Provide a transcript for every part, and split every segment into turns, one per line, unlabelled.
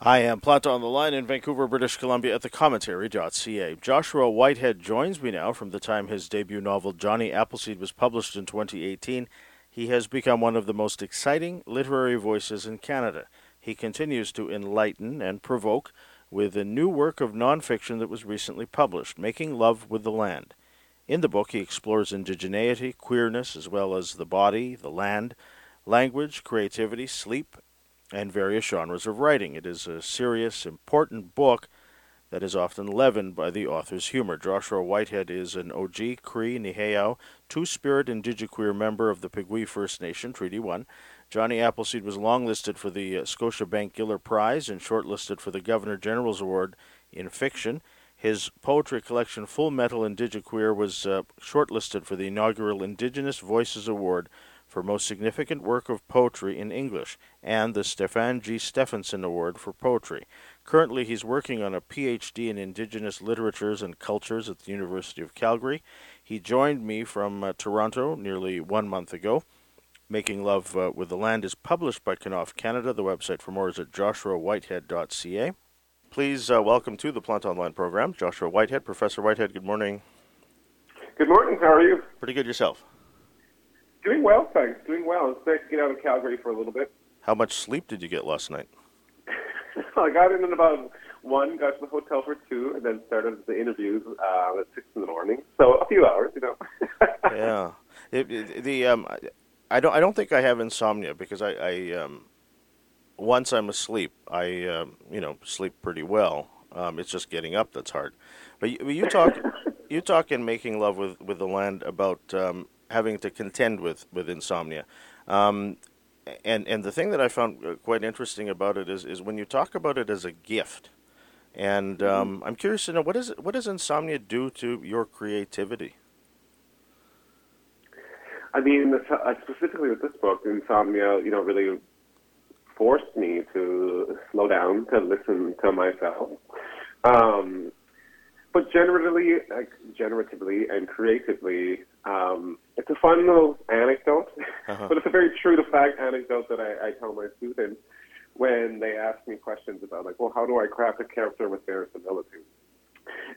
I am Planta on the line in Vancouver, British Columbia at the commentary.ca. Joshua Whitehead joins me now from the time his debut novel Jonny Appleseed was published in 2018. He has become one of the most exciting literary voices in Canada. He continues to enlighten and provoke with a new work of nonfiction that was recently published, Making Love with the Land. In the book, he explores indigeneity, queerness, as well as the body, the land, language, creativity, sleep, and various genres of writing. It is a serious, important book that is often leavened by the author's humor. Joshua Whitehead is an Oji, Cree, Nehiyaw, Two Spirit Indigiqueer member of the Peguis First Nation, Treaty 1. Jonny Appleseed was longlisted for the uh, Scotiabank Giller Prize and shortlisted for the Governor General's Award in Fiction. His poetry collection, Full Metal Indigiqueer, was uh, shortlisted for the inaugural Indigenous Voices Award for Most Significant Work of Poetry in English and the Stephan G. Stephansson Award for Poetry. Currently, he's working on a PhD in Indigenous Literatures and Cultures at the University of Calgary. He joined me from uh, Toronto nearly one month ago. Making Love uh, with the Land is published by Knopf Canada. The website for more is at joshuawhitehead.ca. Please uh, welcome to the Planta Online program, Joshua Whitehead. Professor Whitehead, good morning.
Good morning. How are you?
Pretty good yourself.
Doing well, thanks. Doing well. It's nice to get out of Calgary for a little bit.
How much sleep did you get last night?
I got in at about one, got to the hotel for two, and then started the interviews uh, at six in the morning. So a few hours, you know.
yeah. It, it, the um, I don't I don't think I have insomnia because I, I um, once I'm asleep, I um, you know sleep pretty well. Um, it's just getting up that's hard. But you, you talk you talk in making love with, with the land about um, having to contend with with insomnia. Um, and and the thing that I found uh, quite interesting about it is is when you talk about it as a gift. And mm-hmm. um, I'm curious to know what is what does insomnia do to your creativity?
I mean, uh, specifically with this book, insomnia, you know, really forced me to slow down, to listen to myself. Um, but generally, like, generatively and creatively, um, it's a fun little anecdote, uh-huh. but it's a very true to fact anecdote that I, I tell my students when they ask me questions about, like, well, how do I craft a character with verisimilitude?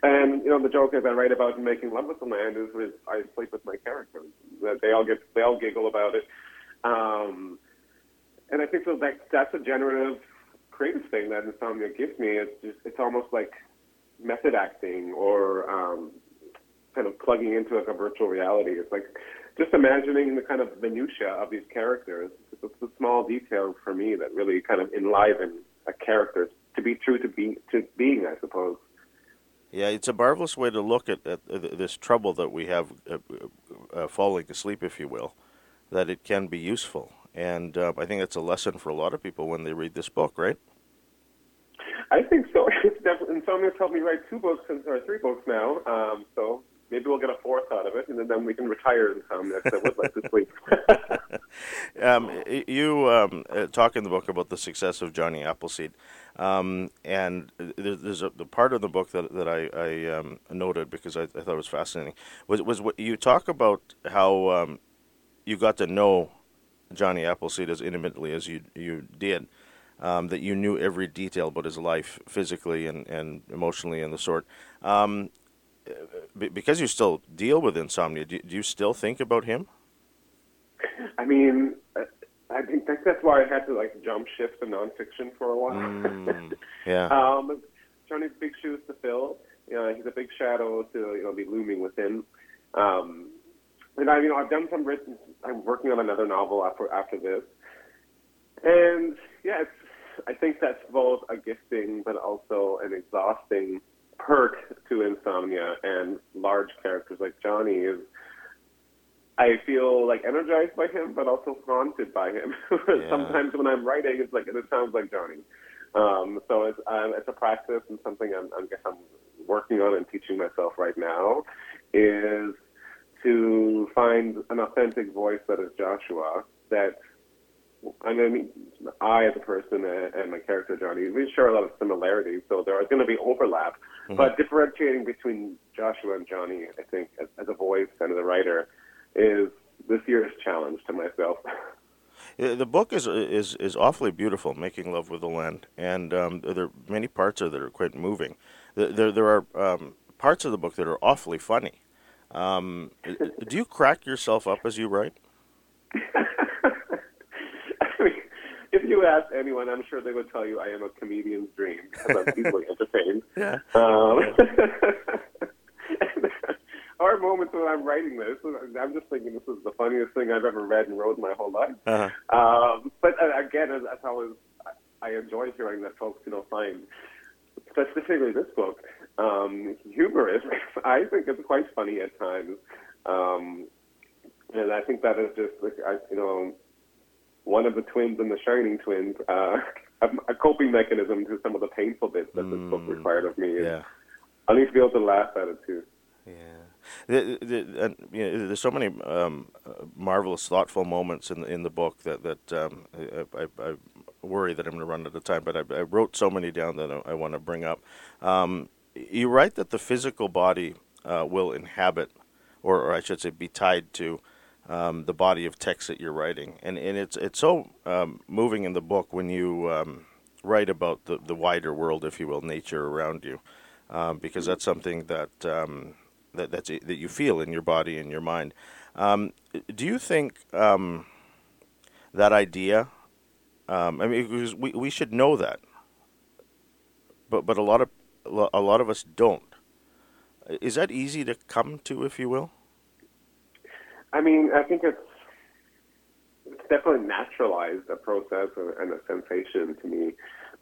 And you know, the joke that I write about in making love with the land is, is I sleep with my characters. That they all get they all giggle about it. Um, and I think so that that's a generative creative thing that insomnia gives me. It's just it's almost like method acting or um, kind of plugging into like a virtual reality. It's like just imagining the kind of minutia of these characters. It's, it's the small details for me that really kind of enliven a character to be true to be to being, I suppose.
Yeah, it's a marvelous way to look at, at this trouble that we have uh, uh, falling asleep, if you will, that it can be useful. And uh, I think that's a lesson for a lot of people when they read this book, right?
I think so. It's definitely, and Insomnia's helped me write two books or three books now. Um, so maybe we'll get a fourth out of it, and then we can retire Insomnia because I would like to sleep.
um, you um, uh, talk in the book about the success of Jonny Appleseed, um, and there's a the part of the book that that I, I um, noted because I, I, thought it was fascinating was was what you talk about how um, you got to know Jonny Appleseed as intimately as you you did um, that you knew every detail about his life, physically and, and emotionally and the sort. Um, because you still deal with insomnia, do, do, you still think about him?
I mean, I think that's why I had to like jump shift to nonfiction for a while.
Mm, yeah.
um, Jonny's big shoes to fill. You know, he's a big shadow to you know be looming within. Um, and I, you know, I've done some written. I'm working on another novel after after this, and yeah, it's I think that's both a gifting but also an exhausting perk to insomnia and large characters like Jonny is I feel like energized by him but also haunted by him. Yeah. Sometimes when I'm writing it's like it sounds like Jonny. Um, so it's um, it's a practice and something I'm, I guess I'm working on and teaching myself right now is to find an authentic voice that is Joshua that I mean, I as a person and my character Jonny, we share a lot of similarities, so there are going to be overlap. Mm-hmm. But differentiating between Joshua and Jonny, I think, as, as a voice and as a writer, is this year's challenge to myself.
The book is is is awfully beautiful, making love with the land, and um, there are many parts of it that are quite moving. There there, there are um, parts of the book that are awfully funny. Um, do you crack yourself up as you write?
If you ask anyone, I'm sure they would tell you I am a comedian's dream because I'm easily entertained.
Yeah.
Um, our moments when I'm writing this, I'm just thinking this is the funniest thing I've ever read and wrote in my whole life.
Uh-huh.
Um, but uh, again, as that's always I enjoy hearing that folks, you know, find specifically this book um, humorous. I think it's quite funny at times, um, and I think that is just, like, I, you know, one of the twins in the Shining Twins. Uh, a, coping mechanism to some of the painful bits that this book
Mm,
required of me.
Yeah.
I need to be able to laugh at it too.
Yeah, the, the, and, you know, there's so many um, marvelous, thoughtful moments in the, in the book that that um, I, I, I worry that I'm going to run out of time. But I, I wrote so many down that I, I want to bring up. Um, you write that the physical body uh, will inhabit, or, or I should say, be tied to. Um, the body of text that you're writing, and and it's it's so um, moving in the book when you um, write about the, the wider world, if you will, nature around you, um, because that's something that um, that that's that you feel in your body and your mind. Um, do you think that idea? I mean, we we should know that, but but a lot of a lot of us don't. Is that easy to come to, if you will?
I mean, I think it's it's definitely naturalized a process and a sensation to me,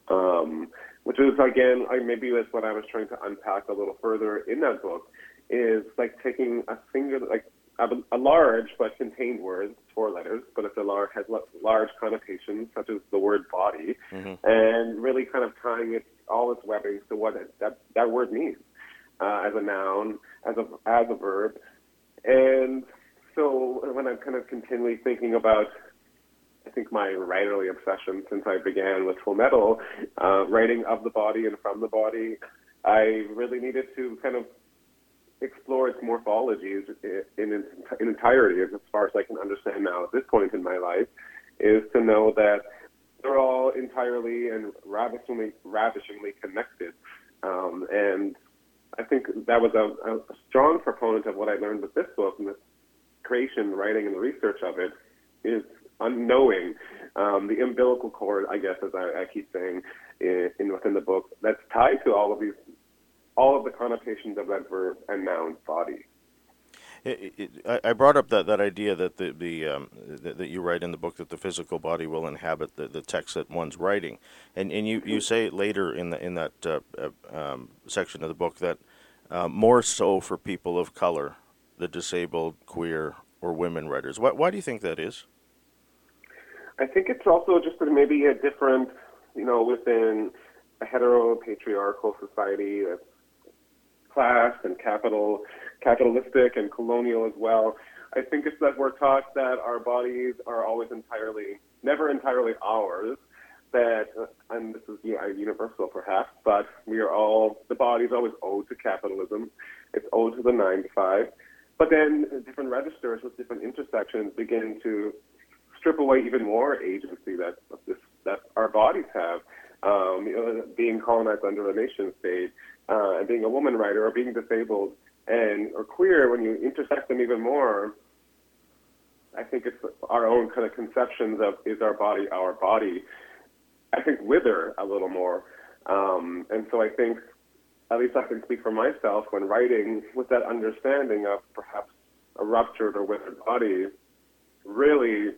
um, which is again, I, maybe that's what I was trying to unpack a little further in that book, is like taking a single, like a, a large but contained word, four letters, but it's a large has large connotations such as the word body, and really kind of tying it all its webbing to what it, that that word means uh, as a noun, as a as a verb, and so when I'm kind of continually thinking about, I think my writerly obsession since I began with Full Metal, uh, writing of the body and from the body, I really needed to kind of explore its morphologies in, in, in entirety, as far as I can understand now at this point in my life, is to know that they're all entirely and ravishingly, ravishingly connected. Um, and I think that was a, a strong proponent of what I learned with this book and creation, writing, and the research of it is unknowing. Um, the umbilical cord, I guess, as I, I keep saying in, in within the book, that's tied to all of these, all of the connotations of that verb and noun body.
It, it, I I brought up that, that idea that the, the um, that, that you write in the book that the physical body will inhabit the, the text that one's writing, and and you, you say later in the in that uh, uh, um, section of the book that uh, more so for people of color, the disabled, queer, or women writers. Why why do you think that is?
I think it's also just maybe a different, you know, within a heteropatriarchal society that's class and capital, capitalistic and colonial as well. I think it's that we're taught that our bodies are always entirely, never entirely ours. That, and this is universal perhaps, but we are all, the body is always owed to capitalism. It's owed to the nine to five. But then different registers with different intersections begin to strip away even more agency that this, that our bodies have. Um, you know, being colonized under a nation state, uh, and being a woman writer, or being disabled and or queer, when you intersect them even more, I think it's our own kind of conceptions of is our body our body. I think wither a little more, um, and so I think at least I can speak for myself when writing with that understanding of perhaps a ruptured or withered body really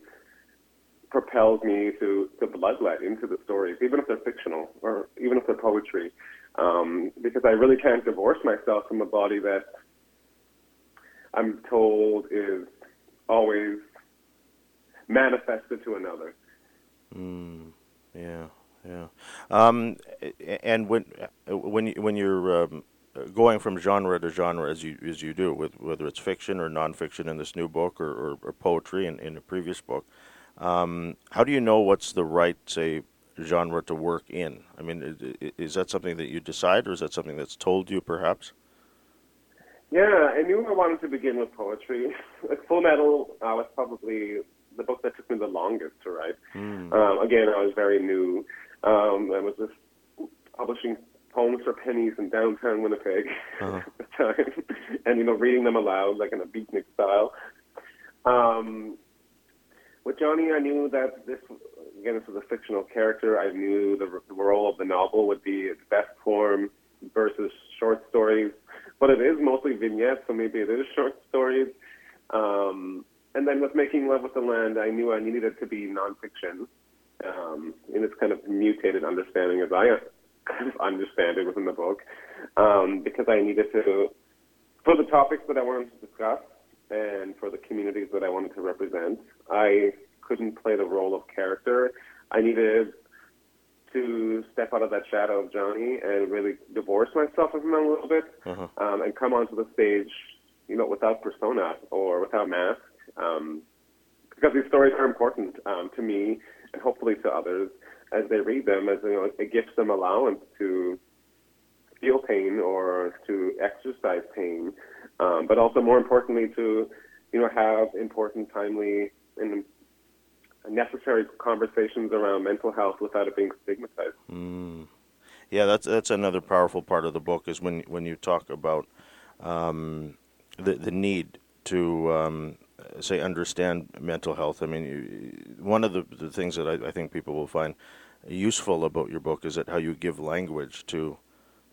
propels me to, to bloodlet into the stories, even if they're fictional or even if they're poetry, um, because I really can't divorce myself from a body that I'm told is always manifested to another.
Mm, yeah, yeah. Um, and when when you, when you're um, going from genre to genre as you as you do, with whether it's fiction or nonfiction in this new book or, or, or poetry in, in a previous book, um, how do you know what's the right say genre to work in? I mean, is that something that you decide, or is that something that's told you, perhaps?
Yeah, I knew I wanted to begin with poetry. Like Full Metal uh, was probably the book that took me the longest to write. Mm. Um, again, I was very new. Um, I was just publishing poems for pennies in downtown Winnipeg uh-huh. at the time, and you know, reading them aloud like in a beatnik style. Um, with Jonny, I knew that this again this was a fictional character. I knew the, the role of the novel would be its best form versus short stories, but it is mostly vignettes, so maybe it is short stories. Um, and then with making love with the land, I knew I needed it to be nonfiction um, in its kind of mutated understanding as I kind of understand it within the book, um, because I needed to, for the topics that I wanted to discuss and for the communities that I wanted to represent, I couldn't play the role of character. I needed to step out of that shadow of Jonny and really divorce myself from him a little bit uh-huh. um, and come onto the stage, you know, without persona or without mask. Um, because these stories are important um, to me hopefully to others as they read them, as you know, it gives them allowance to feel pain or to exercise pain, um, but also more importantly to, you know, have important, timely, and necessary conversations around mental health without it being stigmatized.
Mm. Yeah, that's that's another powerful part of the book is when when you talk about um, the the need to um, say understand mental health. I mean, one of the, the things that I, I, think people will find useful about your book is that how you give language to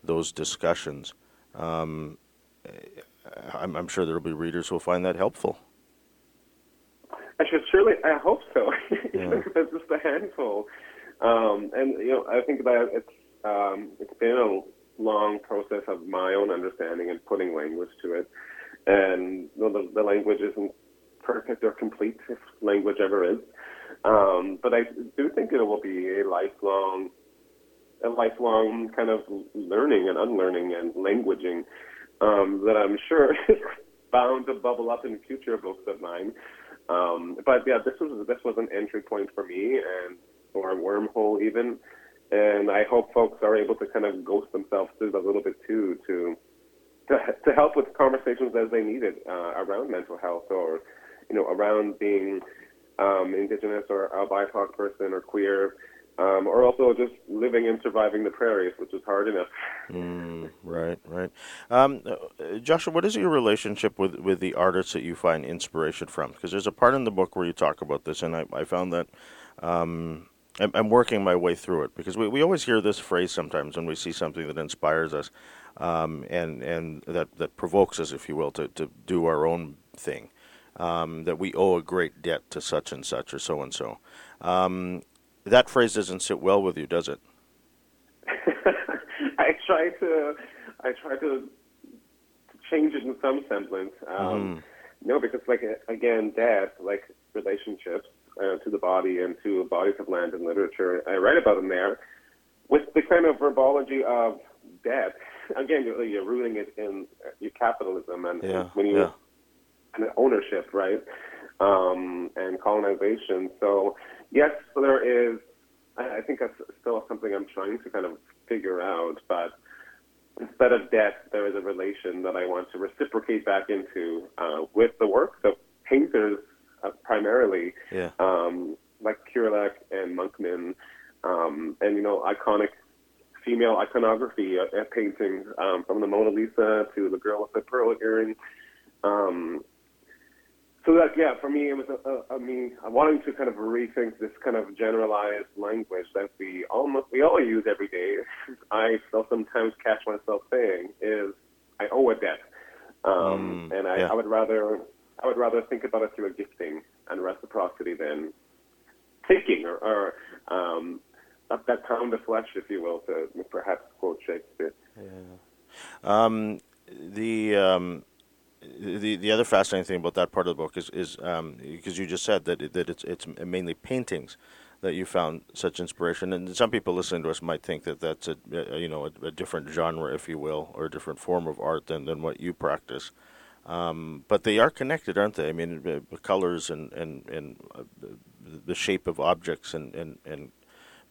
those discussions. Um, I'm, I'm, sure there will be readers who will find that helpful.
I should surely. I hope so. Yeah. There's just a handful, um, and you know, I think that it's um, it's been a long process of my own understanding and putting language to it. And you know, the, the language isn't perfect or complete, if language ever is. Um, but I do think it will be a lifelong, a lifelong kind of learning and unlearning and languaging um, that I'm sure is bound to bubble up in future books of mine. Um, but yeah, this was this was an entry point for me and or a wormhole even, and I hope folks are able to kind of ghost themselves through a little bit too to to, to help with conversations as they need it uh, around mental health or you know around being um, indigenous or a BIPOC person or queer. Um, or also just living and surviving the prairies, which is hard enough.
Mm, right, right. Um, Joshua, what is your relationship with, with the artists that you find inspiration from? Because there's a part in the book where you talk about this, and I, I found that um, I'm, I'm, working my way through it because we, we always hear this phrase sometimes when we see something that inspires us um, and and that, that provokes us, if you will, to, to do our own thing um, that we owe a great debt to such and such or so and so. Um, that phrase doesn't sit well with you, does it?
I try to, I try to change it in some semblance. Um, mm. No, because like again, death, like relationships uh, to the body and to bodies of land and literature, I write about them there with the kind of verbology of death. Again, you're, you're rooting it in your capitalism, and
yeah,
when you
yeah
ownership, right? Um, and colonization. So yes, there is. I think that's still something I'm trying to kind of figure out. But instead of debt, there is a relation that I want to reciprocate back into uh, with the work. So painters, uh, primarily,
yeah.
um, like Kirilak and Monkman, um, and you know, iconic female iconography uh, paintings um, from the Mona Lisa to the girl with the pearl earring. Um, so that yeah, for me it was a, a, I mean I wanting to kind of rethink this kind of generalized language that we almost we all use every day. I still sometimes catch myself saying is I owe a debt, um, mm, and I, yeah. I would rather I would rather think about it through a gifting and reciprocity than taking or, or um, that, that pound of flesh, if you will, to perhaps quote Shakespeare.
Yeah. Um, the um, the the other fascinating thing about that part of the book is is um, because you just said that that it's it's mainly paintings that you found such inspiration, and some people listening to us might think that that's a, a you know a, a, different genre, if you will, or a different form of art than, than what you practice. Um, but they are connected, aren't they? I mean, the colors and and and uh, the shape of objects and and, and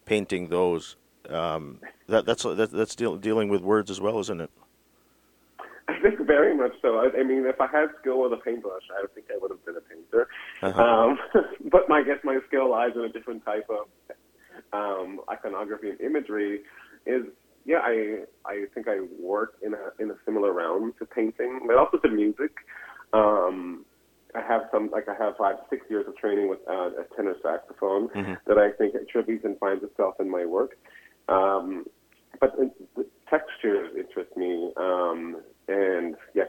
painting those. Um, that that's that, that's deal, dealing with words as well, isn't it?
I think very much so. I, I mean, if I had skill with a paintbrush, I think I would have been a painter. Uh-huh. Um, but my, I guess my skill lies in a different type of um, iconography and imagery. Is yeah, I I think I work in a in a similar realm to painting, but also to music. Um, I have some like I have five six years of training with uh, a tenor saxophone mm-hmm. that I think attributes and finds itself in my work. Um, but the textures interest me, um, and yeah,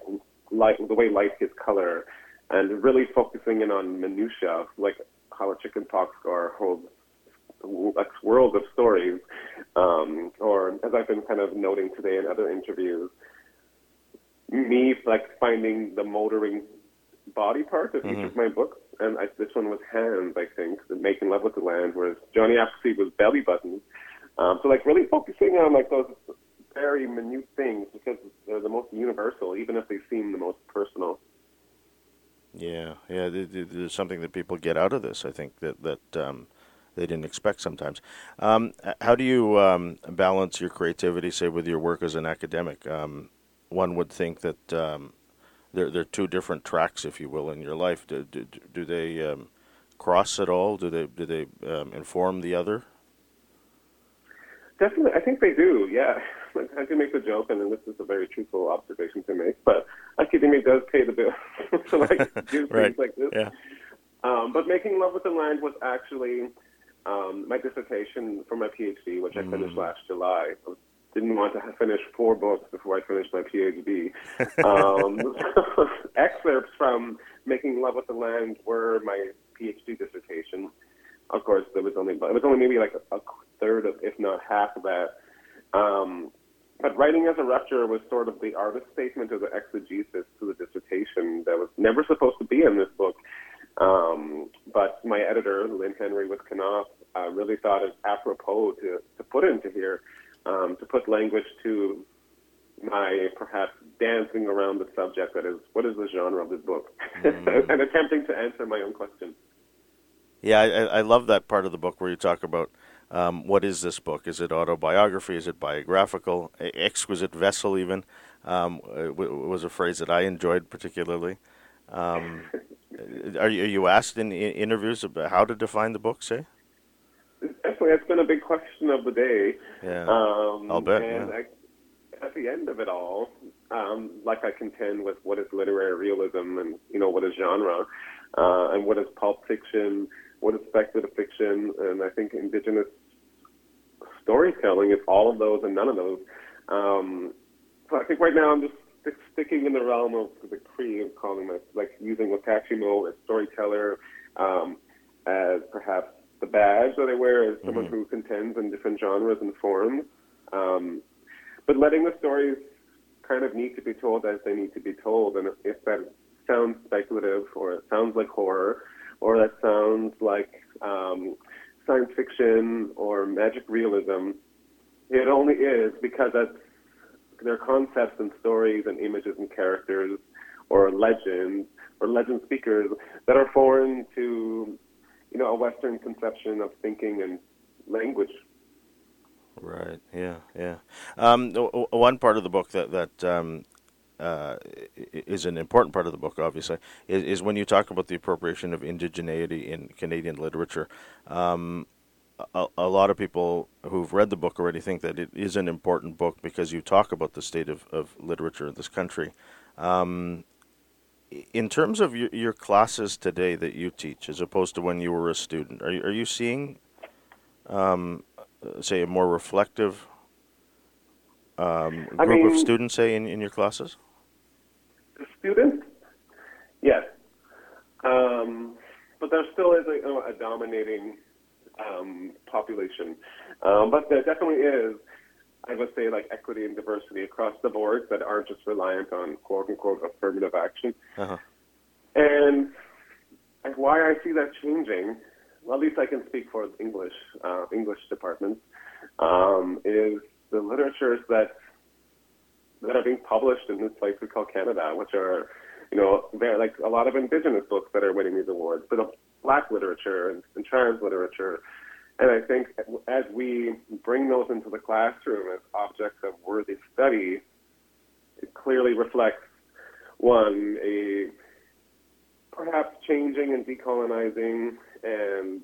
light, the way light gives color, and really focusing in on minutia, like how a chicken pox scar holds a world of stories, um, or as I've been kind of noting today in other interviews, me like finding the motoring body part of mm-hmm. each of my books, and I, this one was hands, I think, making love with the land, whereas Jonny Appleseed was belly buttons. Um, so like really focusing on like those very minute things because they're the most universal, even if they seem the most personal.
Yeah, yeah. There's something that people get out of this. I think that that um, they didn't expect sometimes. Um, how do you um, balance your creativity, say, with your work as an academic? Um, one would think that um, they're they're two different tracks, if you will, in your life. Do do, do they um, cross at all? Do they do they inform the other?
Definitely, I think they do. Yeah, I can make the joke, and this is a very truthful observation to make. But academia does pay the bill to like do
right.
things like this.
Yeah.
Um, but making love with the land was actually um, my dissertation for my PhD, which I finished mm. last July. I didn't want to finish four books before I finished my PhD. Um, excerpts from Making Love with the Land were my PhD dissertation. Of course, there was only it was only maybe like a, a third of, if not half of that. Um, but writing as a rupture was sort of the artist statement of the exegesis to the dissertation that was never supposed to be in this book. Um, but my editor, Lynn Henry with Knopf, uh, really thought it apropos to, to put into here, um, to put language to my perhaps dancing around the subject that is, what is the genre of this book? Mm-hmm. and attempting to answer my own question.
Yeah, I, I love that part of the book where you talk about um, what is this book? Is it autobiography? Is it biographical? Exquisite vessel, even, um, was a phrase that I enjoyed particularly. Um, are, you, are you asked in interviews about how to define the book, say?
Definitely, that's been a big question of the day.
Yeah, um, I'll bet.
And
yeah.
I, at the end of it all, um, like I contend with what is literary realism and you know what is genre uh, and what is pulp fiction, what is speculative fiction, and I think indigenous storytelling is all of those and none of those. Um, so I think right now I'm just sticking in the realm of the of calling like using Wakachimo as storyteller, um, as perhaps the badge that I wear as someone mm-hmm. who contends in different genres and forms. Um, but letting the stories kind of need to be told as they need to be told, and if that sounds speculative or it sounds like horror, or that sounds like um, science fiction or magic realism. It only is because that's their concepts and stories and images and characters or legends or legend speakers that are foreign to you know a Western conception of thinking and language.
Right. Yeah. Yeah. Um, one part of the book that that um, uh, is an important part of the book, obviously, is, is, when you talk about the appropriation of indigeneity in Canadian literature. Um, a, a, lot of people who've read the book already think that it is an important book because you talk about the state of, of literature in this country. Um, in terms of your, your, classes today that you teach, as opposed to when you were a student, are you, are you seeing, um, say, a more reflective um, group
mean,
of students, say, in, in your classes?
Students, yes. Um, but there still is a, a dominating um, population. Um, but there definitely is, I would say, like equity and diversity across the board that aren't just reliant on quote unquote affirmative action.
Uh-huh.
And why I see that changing, well, at least I can speak for English uh, English departments, um, is the literatures that that are being published in this place we call Canada, which are, you know, they're like a lot of indigenous books that are winning these awards, but black literature and, and trans literature. And I think as we bring those into the classroom as objects of worthy study, it clearly reflects one a perhaps changing and decolonizing and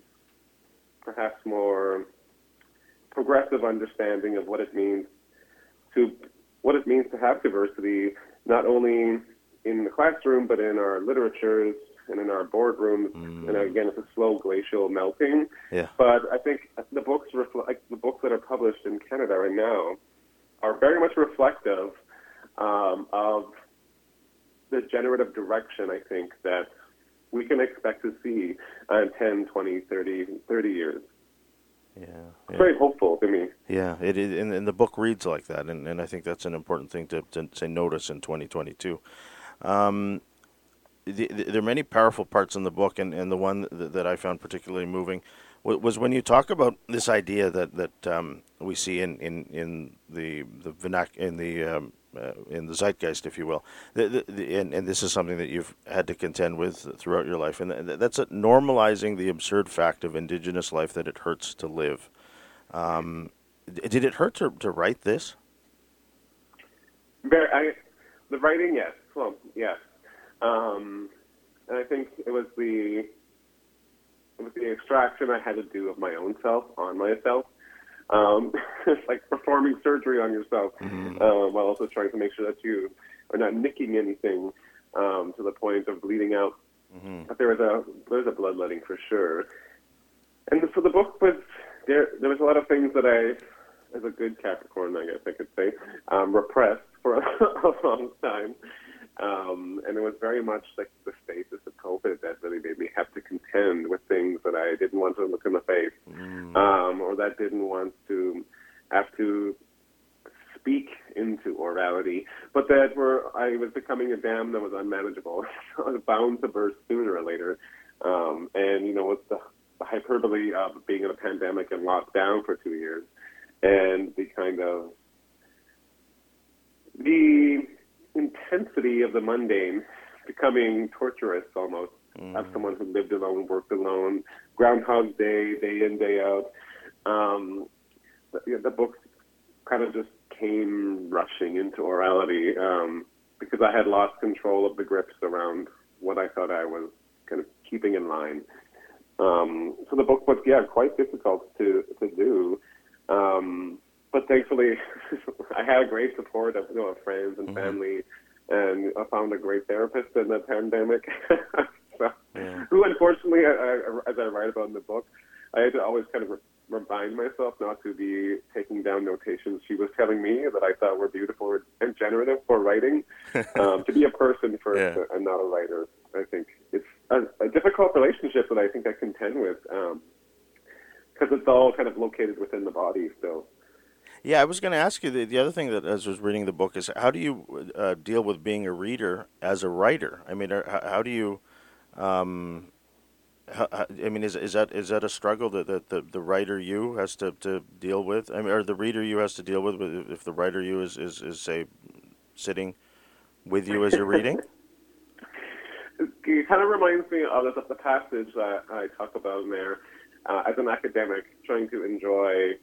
perhaps more progressive understanding of what it means to what it means to have diversity, not only in the classroom but in our literatures and in our boardrooms. Mm. And again, it's a slow glacial melting.
Yeah.
But I think the books reflect like the books that are published in Canada right now are very much reflective um, of the generative direction. I think that we can expect to see in 10, 20, 30, 30 years.
Yeah,
yeah. very hopeful to me.
Yeah, it is, and, and, the book reads like that, and, and I think that's an important thing to, to say notice in 2022. Um, the, the, there are many powerful parts in the book, and, and the one that, that I found particularly moving was when you talk about this idea that that um, we see in, in, in the the vernac- in the um, uh, in the zeitgeist, if you will, the, the, and, and, this is something that you've had to contend with throughout your life, and that's normalizing the absurd fact of Indigenous life that it hurts to live. Um, did it hurt to, to write this?
I, the writing, yes. Well, yes. Um, and I think it was the it was the extraction I had to do of my own self on myself. Um, it's like performing surgery on yourself mm-hmm. uh, while also trying to make sure that you are not nicking anything um, to the point of bleeding out. Mm-hmm. But there was a there was a bloodletting for sure. And so the book was there. There was a lot of things that I, as a good Capricorn, I guess I could say, um, repressed for a, a long time. Um, and it was very much like the status of COVID that really made me have to contend with things that I didn't want to look in the face, mm. um, or that didn't want to have to speak into orality, but that were I was becoming a dam that was unmanageable. I was bound to burst sooner or later. Um, and you know, with the, the hyperbole of being in a pandemic and locked down for two years, and the kind of the intensity of the mundane becoming torturous almost. Mm. As someone who lived alone, worked alone, Groundhog Day, day in, day out. Um, the, the book kind of just came rushing into orality um, because I had lost control of the grips around what I thought I was kind of keeping in line. Um, so the book was, yeah, quite difficult to to do. Um, but thankfully, I had a great support of you know, friends and mm-hmm. family, and I found a great therapist in the pandemic. so, yeah. Who, unfortunately, I, I, as I write about in the book, I had to always kind of re- remind myself not to be taking down notations she was telling me that I thought were beautiful and generative for writing. um, to be a person first yeah. and not a writer, I think it's a, a difficult relationship that I think I contend with because um, it's all kind of located within the body still.
Yeah, I was going to ask you the, the other thing that as I was reading the book is how do you uh, deal with being a reader as a writer? I mean, how, how do you? Um, how, I mean, is is that is that a struggle that, that the, the writer you has to, to deal with? I mean, or the reader you has to deal with if the writer you is, is, is say sitting with you as you're reading?
it kind of reminds me of the, passage that I talk about there. Uh, as an academic, trying to enjoy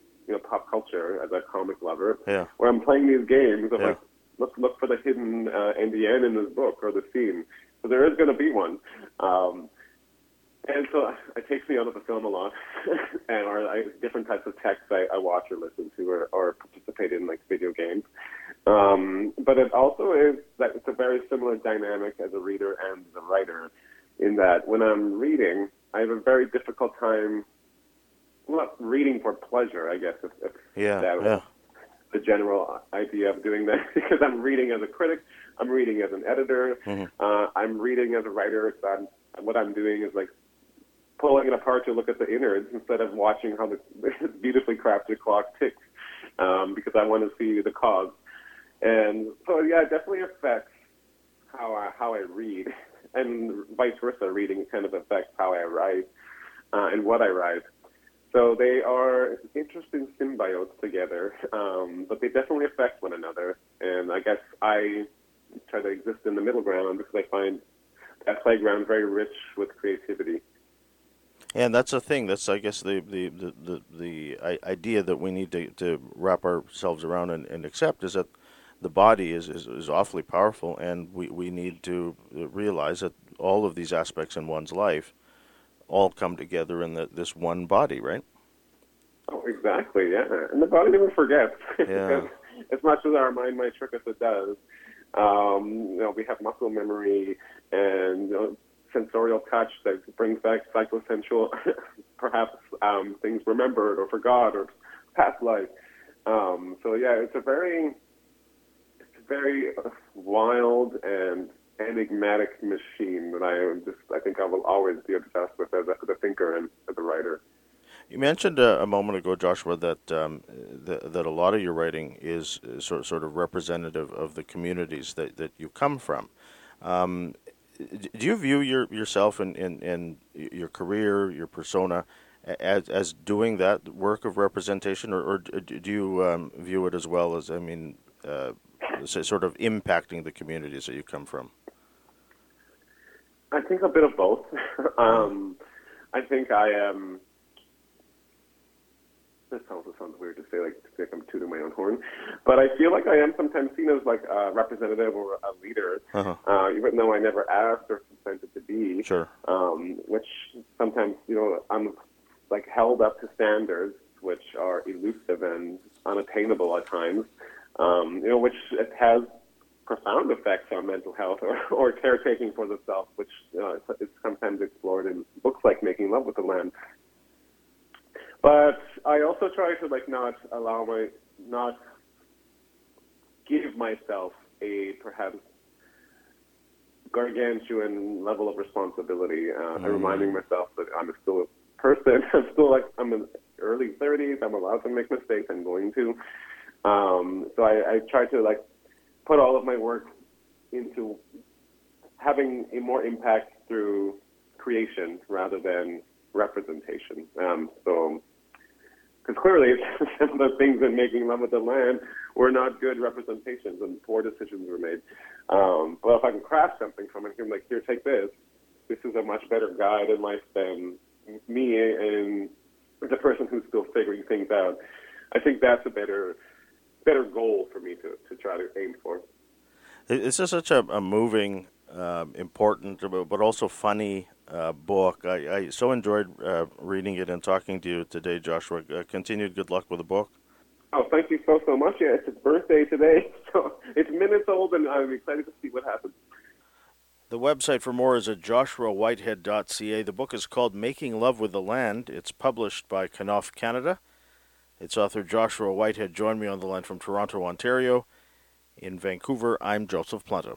you know pop culture as a comic lover,
yeah.
where I'm playing these games of yeah. like look look for the hidden uh, NDN in this book or the scene. So there is going to be one. Um, and so it takes me out of the film a lot, and or I, different types of texts I, I watch or listen to or, or participate in, like video games. Um, but it also is that it's a very similar dynamic as a reader and as a writer, in that when I'm reading, I have a very difficult time not reading for pleasure, I guess. If, if
yeah,
that
yeah.
the general idea of doing that, because I'm reading as a critic, I'm reading as an editor, mm-hmm. uh, I'm reading as a writer. So I'm, what I'm doing is like pulling it apart to look at the innards instead of watching how the beautifully crafted clock ticks, um, because I want to see the cause. And so, yeah, it definitely affects how I, how I read, and vice versa. Reading kind of affects how I write uh, and what I write. So they are interesting symbiotes together, um, but they definitely affect one another. And I guess I try to exist in the middle ground because I find that playground very rich with creativity.
And that's a thing. That's I guess the the, the, the, the idea that we need to, to wrap ourselves around and, and accept is that the body is, is, is awfully powerful, and we, we need to realize that all of these aspects in one's life all come together in the, this one body, right?
Oh, exactly, yeah. And the body never forgets.
Yeah.
as much as our mind might trick us, it does. Um, you know, we have muscle memory and you know, sensorial touch that brings back psychosensual, perhaps um, things remembered or forgot or past life. Um, so yeah, it's a very, it's a very wild and enigmatic machine that I am just, I think I will always be obsessed with as a, as a thinker and as a writer.
You mentioned uh, a moment ago, Joshua, that um, that, a lot of your writing is sort sort of representative of the communities that, that you come from. Um, do you view your yourself in, in, in your career, your persona, as as doing that work of representation, or, or do you um, view it as well as I mean, uh, sort of impacting the communities that you come from?
I think a bit of both. um, I think I am. This also sounds weird to say, like, to like I'm tooting my own horn, but I feel like I am sometimes seen as like a representative or a leader,
uh-huh.
uh, even though I never asked or consented to be.
Sure.
Um, which sometimes, you know, I'm like held up to standards which are elusive and unattainable at times. Um, you know, which it has profound effects on mental health or, or caretaking for the self, which uh, is sometimes explored in books like Making Love with the Land. But I also try to like not allow my not give myself a perhaps gargantuan level of responsibility, uh, mm. reminding myself that I'm still a person. I'm still like I'm in early 30s. I'm allowed to make mistakes. I'm going to. Um, so I, I try to like put all of my work into having a more impact through creation rather than representation. Um, so, because clearly some of the things in making love with the land were not good representations and poor decisions were made. Um, but if I can craft something from it, I'm like, here, take this. This is a much better guide in life than me and the person who's still figuring things out. I think that's a better better goal for me to, to try to aim for.
This is such a, a moving, uh, important, but also funny uh, book. I, I, so enjoyed uh, reading it and talking to you today, Joshua. Uh, continued good luck with the book.
Oh, thank you so, so much. Yeah, it's his birthday today, so it's minutes old, and I'm excited to see what happens.
The website for more is at joshuawhitehead.ca. The book is called Making Love with the Land. It's published by Knopf Canada. Its author Joshua Whitehead joined me on the line from Toronto, Ontario. In Vancouver, I'm Joseph Planta.